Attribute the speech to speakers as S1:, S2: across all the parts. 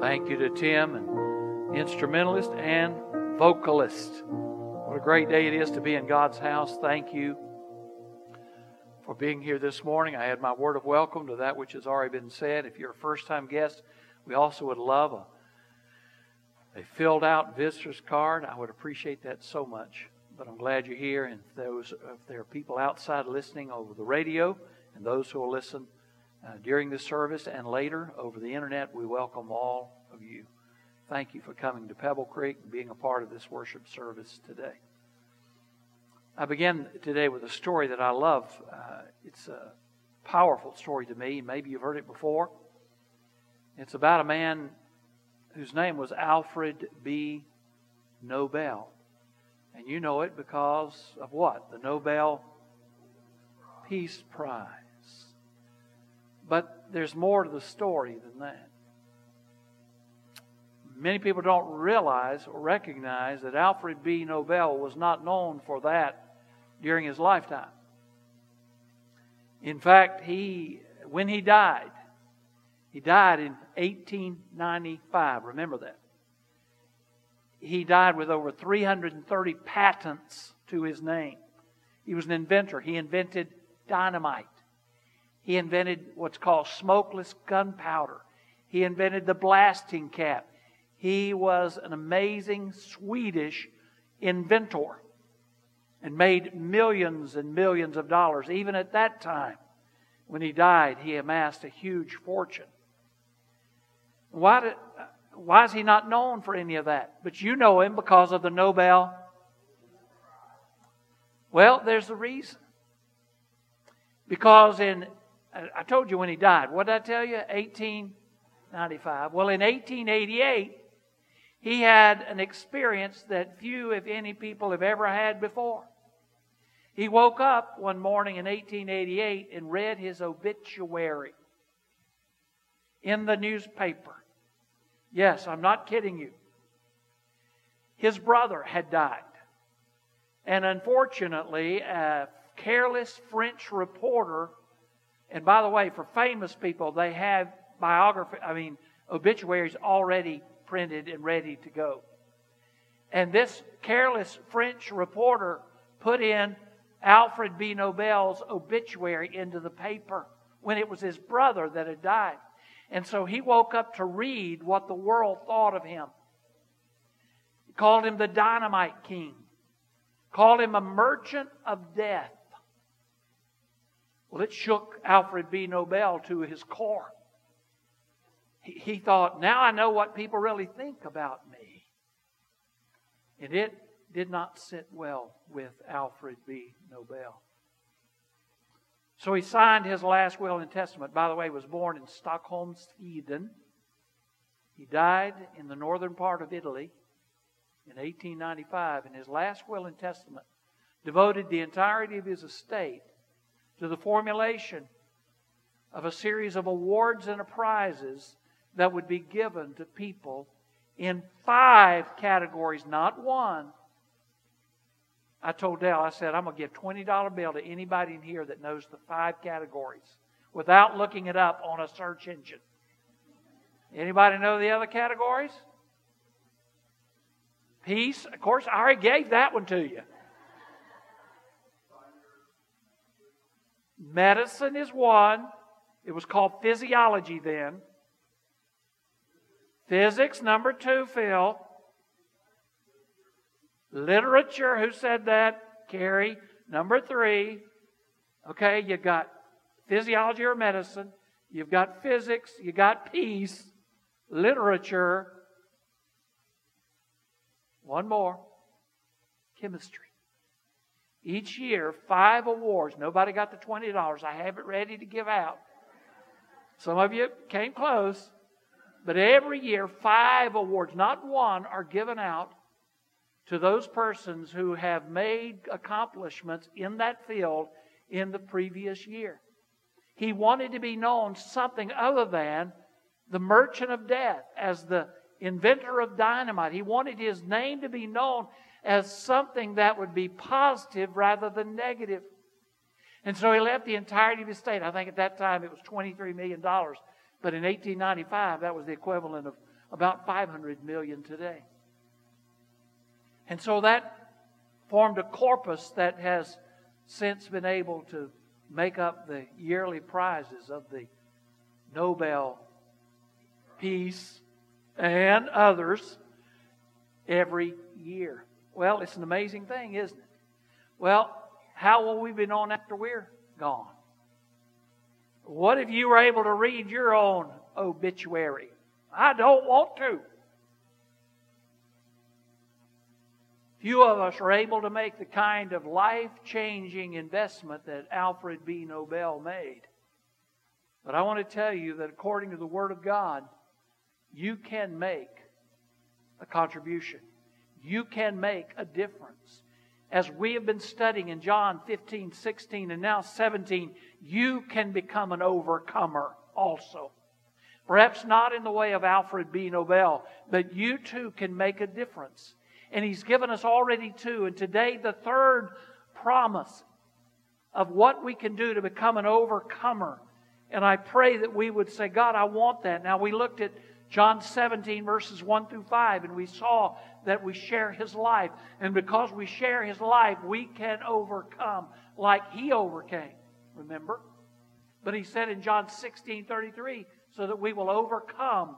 S1: Thank you to Tim, and instrumentalist and vocalist. What a great day it is to be in God's house. Thank you for being here this morning. I had my word of welcome to that which has already been said. If you're a first time guest, we also would love a, a filled out visitor's card. I would appreciate that so much. But I'm glad you're here, and if, those, if there are people outside listening over the radio and those who will listen uh, during the service and later over the internet, we welcome all of you. Thank you for coming to Pebble Creek and being a part of this worship service today. I begin today with a story that I love. Uh, it's a powerful story to me. Maybe you've heard it before. It's about a man whose name was Alfred B. Nobel. And you know it because of what? The Nobel Peace Prize. But there's more to the story than that. Many people don't realize or recognize that Alfred B. Nobel was not known for that during his lifetime. In fact, he when he died, he died in 1895. Remember that. He died with over 330 patents to his name. He was an inventor. He invented dynamite. He invented what's called smokeless gunpowder. He invented the blasting cap. He was an amazing Swedish inventor and made millions and millions of dollars. Even at that time, when he died, he amassed a huge fortune. Why, did, why is he not known for any of that? But you know him because of the Nobel. Well, there's a reason. Because in, I told you when he died, what did I tell you? 1895. Well, in 1888, he had an experience that few, if any, people have ever had before. He woke up one morning in 1888 and read his obituary in the newspaper. Yes, I'm not kidding you. His brother had died. And unfortunately, a careless French reporter, and by the way, for famous people, they have biography, I mean, obituaries already printed and ready to go. And this careless French reporter put in Alfred B. Nobel's obituary into the paper when it was his brother that had died. And so he woke up to read what the world thought of him. He called him the dynamite king, called him a merchant of death. Well, it shook Alfred B. Nobel to his core he thought, now I know what people really think about me. And it did not sit well with Alfred B. Nobel. So he signed his last will and testament. By the way, he was born in Stockholm, Sweden. He died in the northern part of Italy in 1895. And his last will and testament devoted the entirety of his estate to the formulation of a series of awards and prizes that would be given to people in five categories, not one. I told Dale, I said, I'm going to give $20 bill to anybody in here that knows the five categories without looking it up on a search engine. Anybody know the other categories? Peace. Of course, I already gave that one to you. Medicine is one. It was called physiology then. Physics, number two, Phil. Literature, who said that? Carrie. Number three. Okay, you got physiology or medicine. You've got physics. You got peace. Literature. One more. Chemistry. Each year, five awards. Nobody got the $20. I have it ready to give out. Some of you came close. But every year, five awards, not one, are given out to those persons who have made accomplishments in that field in the previous year. He wanted to be known something other than the merchant of death, as the inventor of dynamite. He wanted his name to be known as something that would be positive rather than negative. And so he left the entirety of his estate. I think at that time it was $23 million but in 1895, that was the equivalent of about 500 million today. And so that formed a corpus that has since been able to make up the yearly prizes of the Nobel Peace and others every year. Well, it's an amazing thing, isn't it? Well, how will we be known after we're gone? What if you were able to read your own obituary? I don't want to. Few of us are able to make the kind of life changing investment that Alfred B. Nobel made. But I want to tell you that according to the Word of God, you can make a contribution. You can make a difference. As we have been studying in John 15, 16, and now 17, you can become an overcomer also. Perhaps not in the way of Alfred B. Nobel, but you too can make a difference. And He's given us already two. And today, the third promise of what we can do to become an overcomer. And I pray that we would say, God, I want that. Now, we looked at John 17, verses 1 through 5, and we saw that we share His life. And because we share His life, we can overcome like He overcame. Remember? But He said in John 16, 33, so that we will overcome.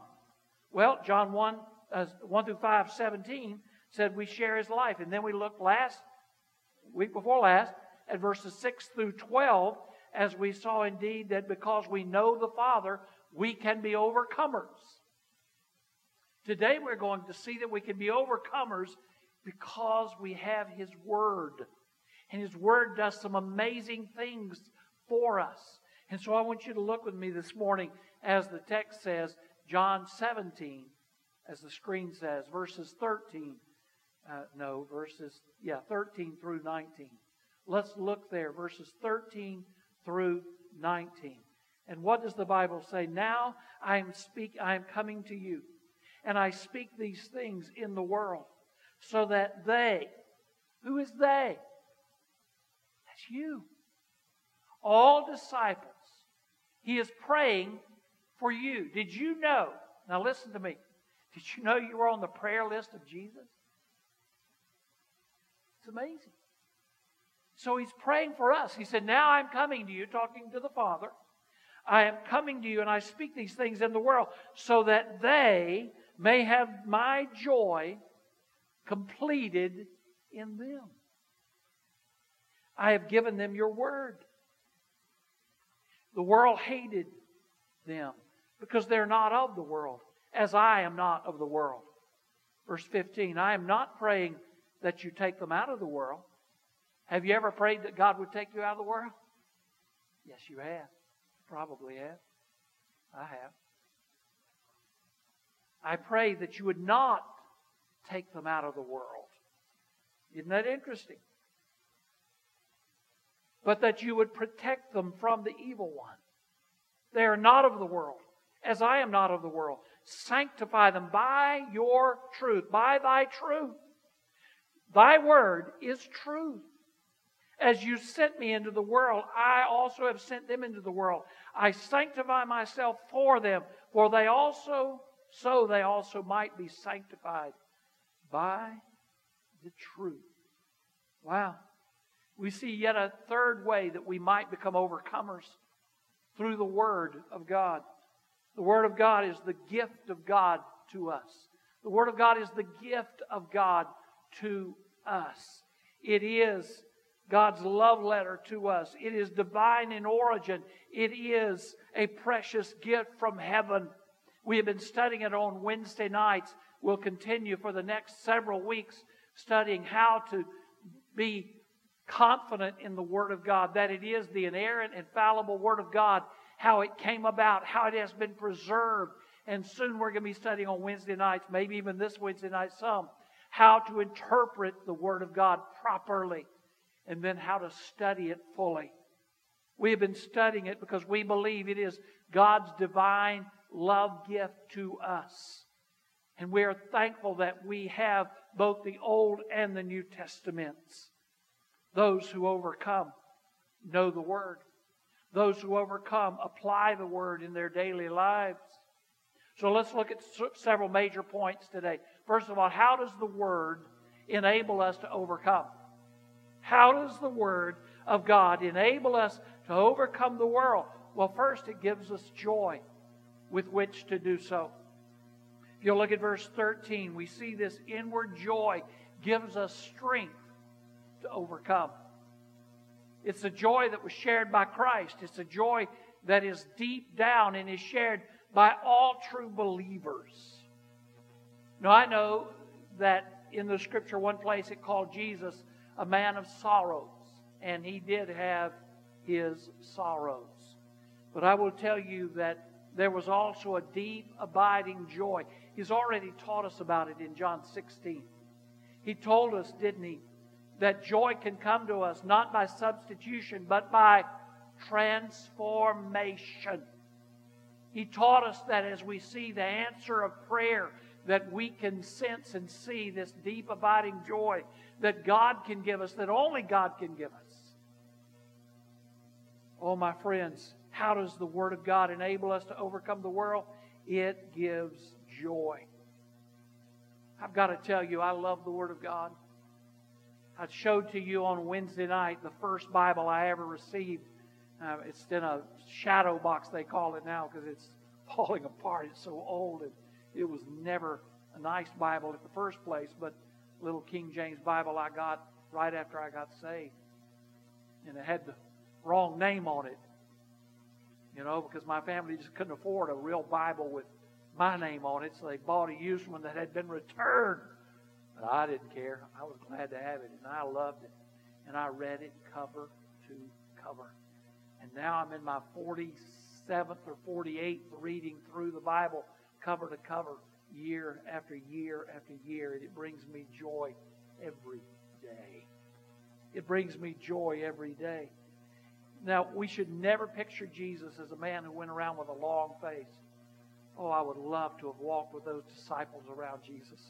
S1: Well, John 1, uh, 1 through 5, 17 said we share his life. And then we looked last, week before last, at verses 6 through 12, as we saw indeed that because we know the Father, we can be overcomers. Today we're going to see that we can be overcomers because we have His Word. And His Word does some amazing things for us. And so I want you to look with me this morning as the text says, John 17, as the screen says, verses 13. Uh, no, verses, yeah, 13 through 19. Let's look there, verses 13 through 19. And what does the Bible say? Now I am speak I am coming to you, and I speak these things in the world, so that they, who is they? That's you. All disciples. He is praying for you. Did you know? Now listen to me. Did you know you were on the prayer list of Jesus? It's amazing. So he's praying for us. He said, Now I'm coming to you, talking to the Father. I am coming to you, and I speak these things in the world so that they may have my joy completed in them. I have given them your word. The world hated them because they're not of the world, as I am not of the world. Verse 15 I am not praying that you take them out of the world. Have you ever prayed that God would take you out of the world? Yes, you have. Probably have. I have. I pray that you would not take them out of the world. Isn't that interesting? But that you would protect them from the evil one. They are not of the world, as I am not of the world. Sanctify them by your truth, by thy truth. Thy word is truth. As you sent me into the world, I also have sent them into the world. I sanctify myself for them, for they also, so they also might be sanctified by the truth. Wow. We see yet a third way that we might become overcomers through the Word of God. The Word of God is the gift of God to us. The Word of God is the gift of God to us. It is God's love letter to us. It is divine in origin. It is a precious gift from heaven. We have been studying it on Wednesday nights. We'll continue for the next several weeks studying how to be confident in the Word of God, that it is the inerrant, infallible Word of God, how it came about, how it has been preserved. And soon we're going to be studying on Wednesday nights, maybe even this Wednesday night, some, how to interpret the Word of God properly, and then how to study it fully. We have been studying it because we believe it is God's divine love gift to us. And we are thankful that we have both the Old and the New Testaments. Those who overcome know the Word. Those who overcome apply the Word in their daily lives. So let's look at several major points today. First of all, how does the Word enable us to overcome? How does the Word of God enable us to overcome the world? Well, first, it gives us joy with which to do so. If you look at verse 13, we see this inward joy gives us strength to overcome. It's a joy that was shared by Christ. It's a joy that is deep down and is shared by all true believers. Now, I know that in the scripture, one place it called Jesus a man of sorrows, and he did have his sorrows. But I will tell you that there was also a deep, abiding joy. He's already taught us about it in John 16. He told us, didn't he, that joy can come to us not by substitution, but by transformation. He taught us that as we see the answer of prayer, that we can sense and see this deep, abiding joy that God can give us, that only God can give us. Oh, my friends, how does the Word of God enable us to overcome the world? It gives joy. I've got to tell you, I love the Word of God. I showed to you on Wednesday night the first Bible I ever received. Uh, it's in a shadow box, they call it now, because it's falling apart. It's so old, and it was never a nice Bible at the first place, but little King James Bible I got right after I got saved. And it had the wrong name on it, you know, because my family just couldn't afford a real Bible with my name on it, so they bought a used one that had been returned. But I didn't care. I was glad to have it, and I loved it. And I read it cover to cover. And now I'm in my 47th or 48th reading through the Bible cover to cover, year after year after year. And it brings me joy every day. It brings me joy every day. Now, we should never picture Jesus as a man who went around with a long face. Oh, I would love to have walked with those disciples around Jesus.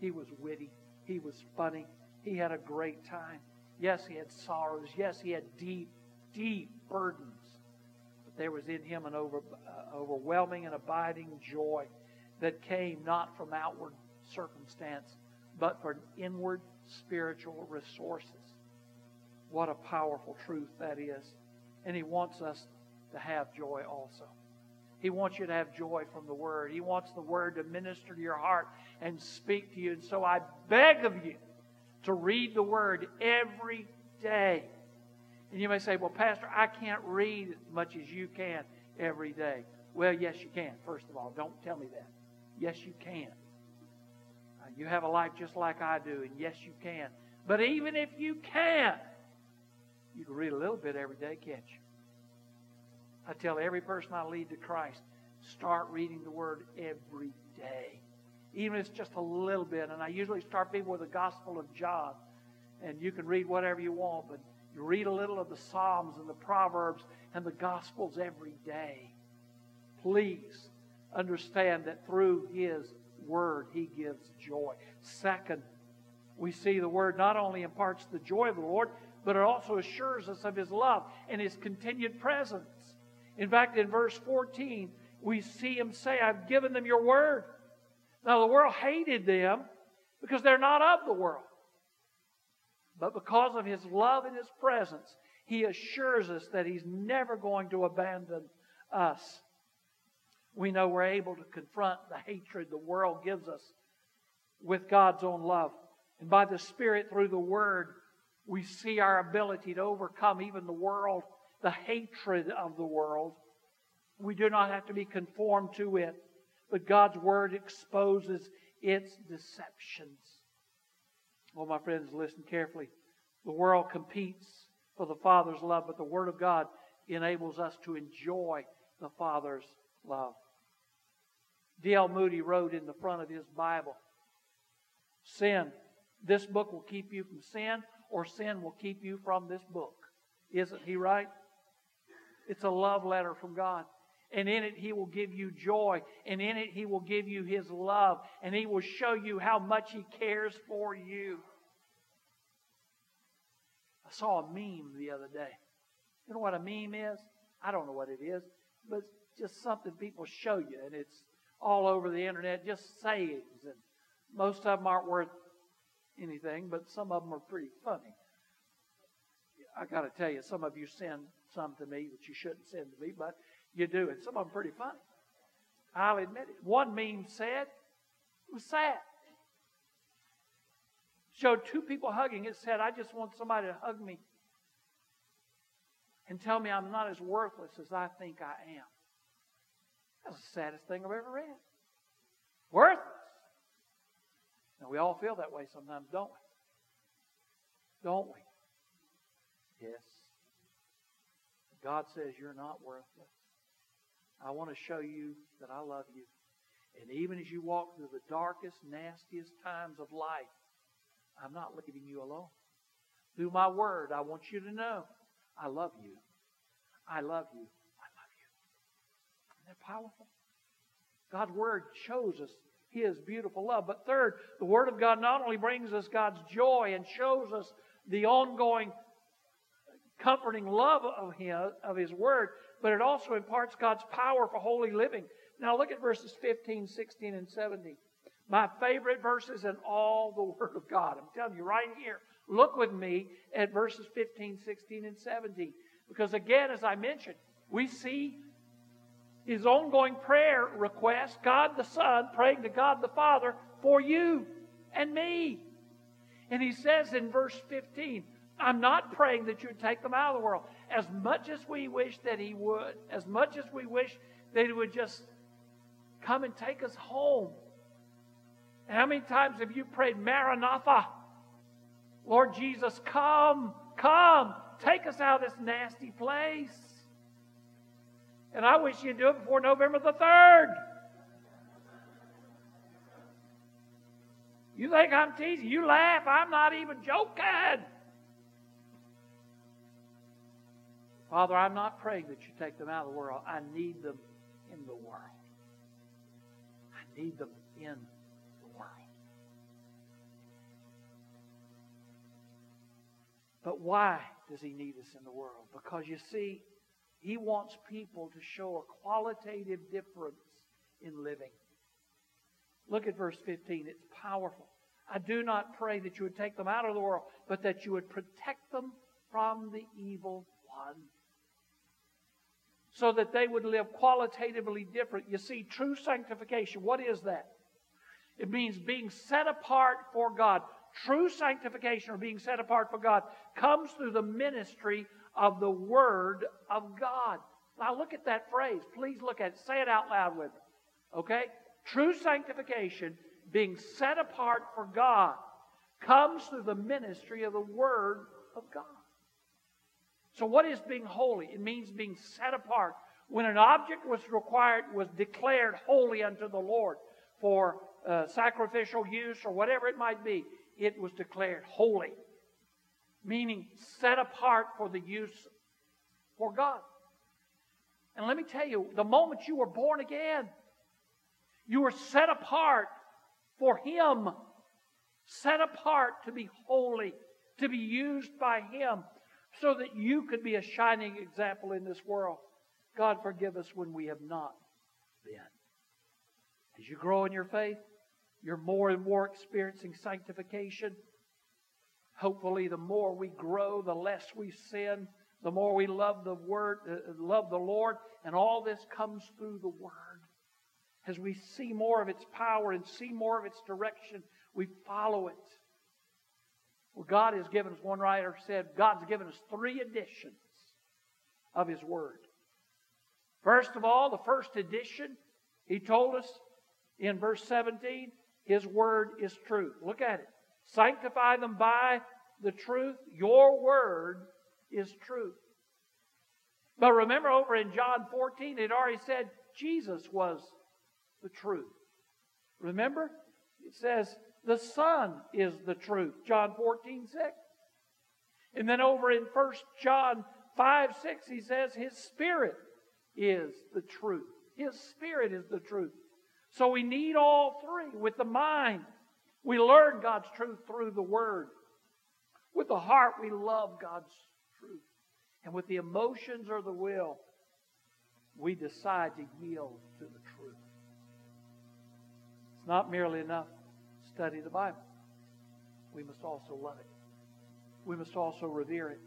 S1: He was witty. He was funny. He had a great time. Yes, he had sorrows. Yes, he had deep, deep burdens. But there was in him an over, uh, overwhelming and abiding joy that came not from outward circumstance, but from inward spiritual resources. What a powerful truth that is. And he wants us to have joy also. He wants you to have joy from the Word. He wants the Word to minister to your heart and speak to you. And so I beg of you to read the Word every day. And you may say, well, Pastor, I can't read as much as you can every day. Well, yes, you can, first of all. Don't tell me that. Yes, you can. Uh, you have a life just like I do, and yes, you can. But even if you can't, you can read a little bit every day, can't you? I tell every person I lead to Christ, start reading the Word every day. Even if it's just a little bit. And I usually start people with the Gospel of John. And you can read whatever you want, but you read a little of the Psalms and the Proverbs and the Gospels every day. Please understand that through His Word, He gives joy. Second, we see the Word not only imparts the joy of the Lord, but it also assures us of His love and His continued presence. In fact, in verse 14, we see him say, I've given them your word. Now, the world hated them because they're not of the world. But because of his love and his presence, he assures us that he's never going to abandon us. We know we're able to confront the hatred the world gives us with God's own love. And by the Spirit, through the Word, we see our ability to overcome even the world the hatred of the world. We do not have to be conformed to it, but God's Word exposes its deceptions. Well, my friends, listen carefully. The world competes for the Father's love, but the Word of God enables us to enjoy the Father's love. D.L. Moody wrote in the front of his Bible Sin, this book will keep you from sin, or sin will keep you from this book. Isn't he right? It's a love letter from God. And in it, He will give you joy. And in it, He will give you His love. And He will show you how much He cares for you. I saw a meme the other day. You know what a meme is? I don't know what it is, but it's just something people show you. And it's all over the internet, just sayings. And most of them aren't worth anything, but some of them are pretty funny. I got to tell you, some of you send some to me that you shouldn't send to me, but you do, and some of them pretty funny. I'll admit it. One meme said, it was sad. Showed two people hugging. It said, I just want somebody to hug me and tell me I'm not as worthless as I think I am. That's the saddest thing I've ever read. Worthless. Now, we all feel that way sometimes, don't we? Don't we? Yes. God says you're not worthless. I want to show you that I love you. And even as you walk through the darkest, nastiest times of life, I'm not leaving you alone. Through my word, I want you to know I love you. I love you. I love you. Isn't that powerful? God's word shows us his beautiful love. But third, the word of God not only brings us God's joy and shows us the ongoing comforting love of him of his word, but it also imparts God's power for holy living. Now look at verses 15, 16, and 17. My favorite verses in all the Word of God. I'm telling you right here. Look with me at verses 15, 16, and 17. Because again, as I mentioned, we see his ongoing prayer request, God the Son praying to God the Father for you and me. And he says in verse 15, I'm not praying that you would take them out of the world. As much as we wish that he would, as much as we wish that he would just come and take us home. And how many times have you prayed, Maranatha? Lord Jesus, come, come, take us out of this nasty place. And I wish you'd do it before November the 3rd. You think I'm teasing? You laugh. I'm not even joking. Father, I'm not praying that you take them out of the world. I need them in the world. I need them in the world. But why does he need us in the world? Because you see, he wants people to show a qualitative difference in living. Look at verse 15. It's powerful. I do not pray that you would take them out of the world, but that you would protect them from the evil one so that they would live qualitatively different. You see, true sanctification, what is that? It means being set apart for God. True sanctification or being set apart for God comes through the ministry of the Word of God. Now look at that phrase. Please look at it. Say it out loud with me. Okay? True sanctification, being set apart for God, comes through the ministry of the Word of God. So, what is being holy? It means being set apart. When an object was required, was declared holy unto the Lord for uh, sacrificial use or whatever it might be, it was declared holy, meaning set apart for the use for God. And let me tell you, the moment you were born again, you were set apart for Him, set apart to be holy, to be used by Him so that you could be a shining example in this world. God, forgive us when we have not been. As you grow in your faith, you're more and more experiencing sanctification. Hopefully, the more we grow, the less we sin, the more we love the Word, uh, love the Lord, and all this comes through the Word. As we see more of its power and see more of its direction, we follow it. Well, God has given us, one writer said, God's given us three editions of His Word. First of all, the first edition, He told us in verse 17, His Word is truth. Look at it. Sanctify them by the truth. Your Word is truth. But remember over in John 14, it already said Jesus was the truth. Remember? It says, the Son is the truth. John 14, 6. And then over in 1 John 5, 6, he says, His Spirit is the truth. His Spirit is the truth. So we need all three. With the mind, we learn God's truth through the Word. With the heart, we love God's truth. And with the emotions or the will, we decide to yield to the truth. It's not merely enough to study the Bible. We must also love it. We must also revere it.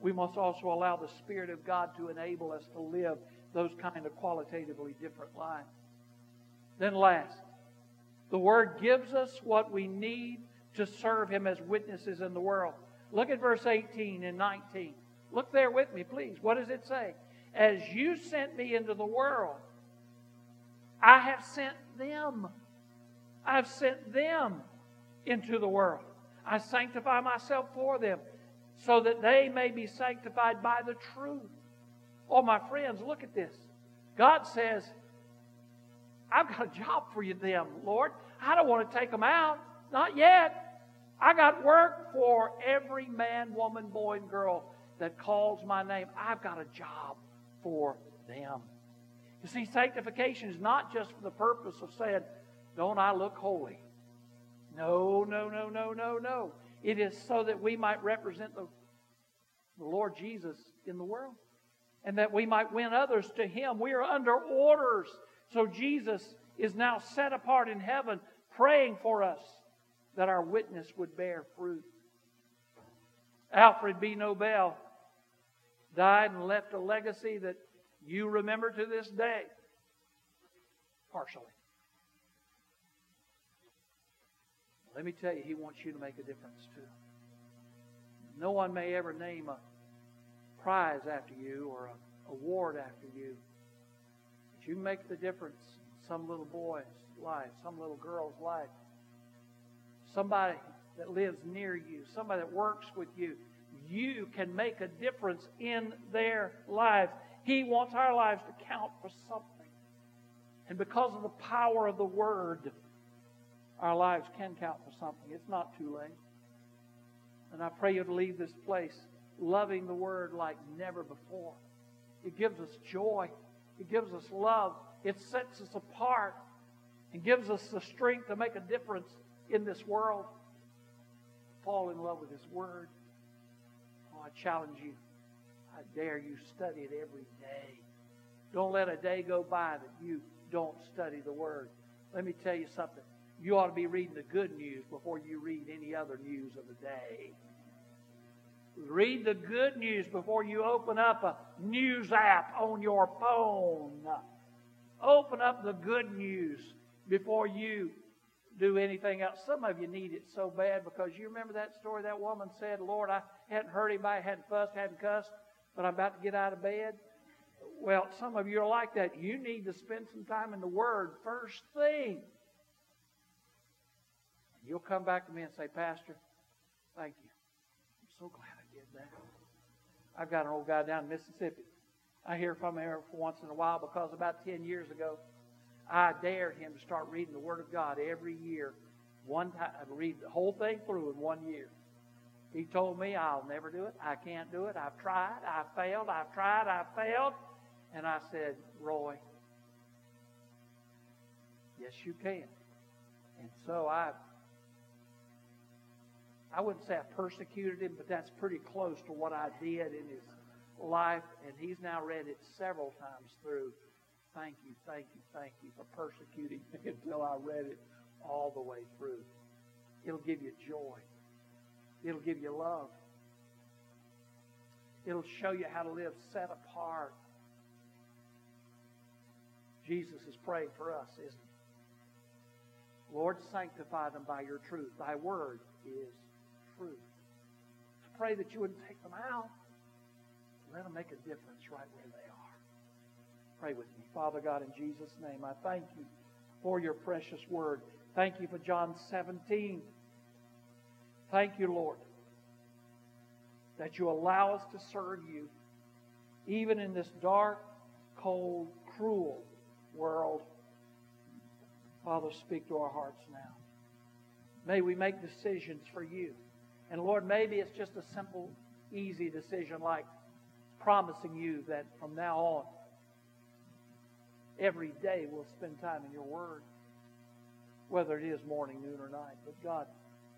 S1: We must also allow the Spirit of God to enable us to live those kind of qualitatively different lives. Then, last, the Word gives us what we need to serve Him as witnesses in the world. Look at verse 18 and 19. Look there with me, please. What does it say? As you sent me into the world, I have sent them. I've sent them into the world. I sanctify myself for them so that they may be sanctified by the truth. Oh, my friends, look at this. God says, I've got a job for you, them, Lord. I don't want to take them out. Not yet. I got work for every man, woman, boy, and girl that calls my name. I've got a job for them. You see, sanctification is not just for the purpose of saying, Don't I look holy? No, no, no, no, no, no. It is so that we might represent the, the Lord Jesus in the world and that we might win others to Him. We are under orders. So Jesus is now set apart in heaven, praying for us that our witness would bear fruit. Alfred B. Nobel died and left a legacy that you remember to this day, partially. Let me tell you, he wants you to make a difference too. No one may ever name a prize after you or an award after you. You make the difference in some little boy's life, some little girl's life, somebody that lives near you, somebody that works with you. You can make a difference in their lives. He wants our lives to count for something. And because of the power of the Word, our lives can count for something. It's not too late. And I pray you to leave this place loving the Word like never before. It gives us joy, it gives us love, it sets us apart, and gives us the strength to make a difference in this world. Fall in love with His Word. Oh, I challenge you. I dare you study it every day. Don't let a day go by that you don't study the Word. Let me tell you something. You ought to be reading the good news before you read any other news of the day. Read the good news before you open up a news app on your phone. Open up the good news before you do anything else. Some of you need it so bad because you remember that story that woman said, Lord, I hadn't hurt anybody, hadn't fussed, hadn't cussed, but I'm about to get out of bed. Well, some of you are like that. You need to spend some time in the Word first thing. You'll come back to me and say, Pastor, thank you. I'm so glad I've got an old guy down in Mississippi. I hear from him every once in a while because about 10 years ago, I dared him to start reading the Word of God every year. One time, read the whole thing through in one year. He told me, I'll never do it. I can't do it. I've tried. I've failed. I've tried. I've failed. And I said, Roy, yes, you can. And so I I wouldn't say I persecuted him, but that's pretty close to what I did in his life. And he's now read it several times through. Thank you, thank you, thank you for persecuting me until I read it all the way through. It'll give you joy. It'll give you love. It'll show you how to live set apart. Jesus is praying for us, isn't he? Lord, sanctify them by your truth. Thy word is truth. Pray that you wouldn't take them out. Let them make a difference right where they are. Pray with me. Father God, in Jesus' name, I thank you for your precious word. Thank you for John 17. Thank you, Lord, that you allow us to serve you even in this dark, cold, cruel world. Father, speak to our hearts now. May we make decisions for you. And Lord, maybe it's just a simple, easy decision like promising you that from now on, every day we'll spend time in your word, whether it is morning, noon, or night. But God,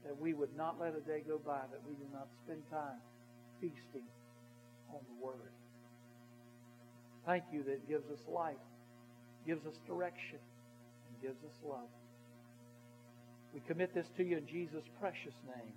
S1: that we would not let a day go by that we do not spend time feasting on the word. Thank you that it gives us life, gives us direction, and gives us love. We commit this to you in Jesus' precious name.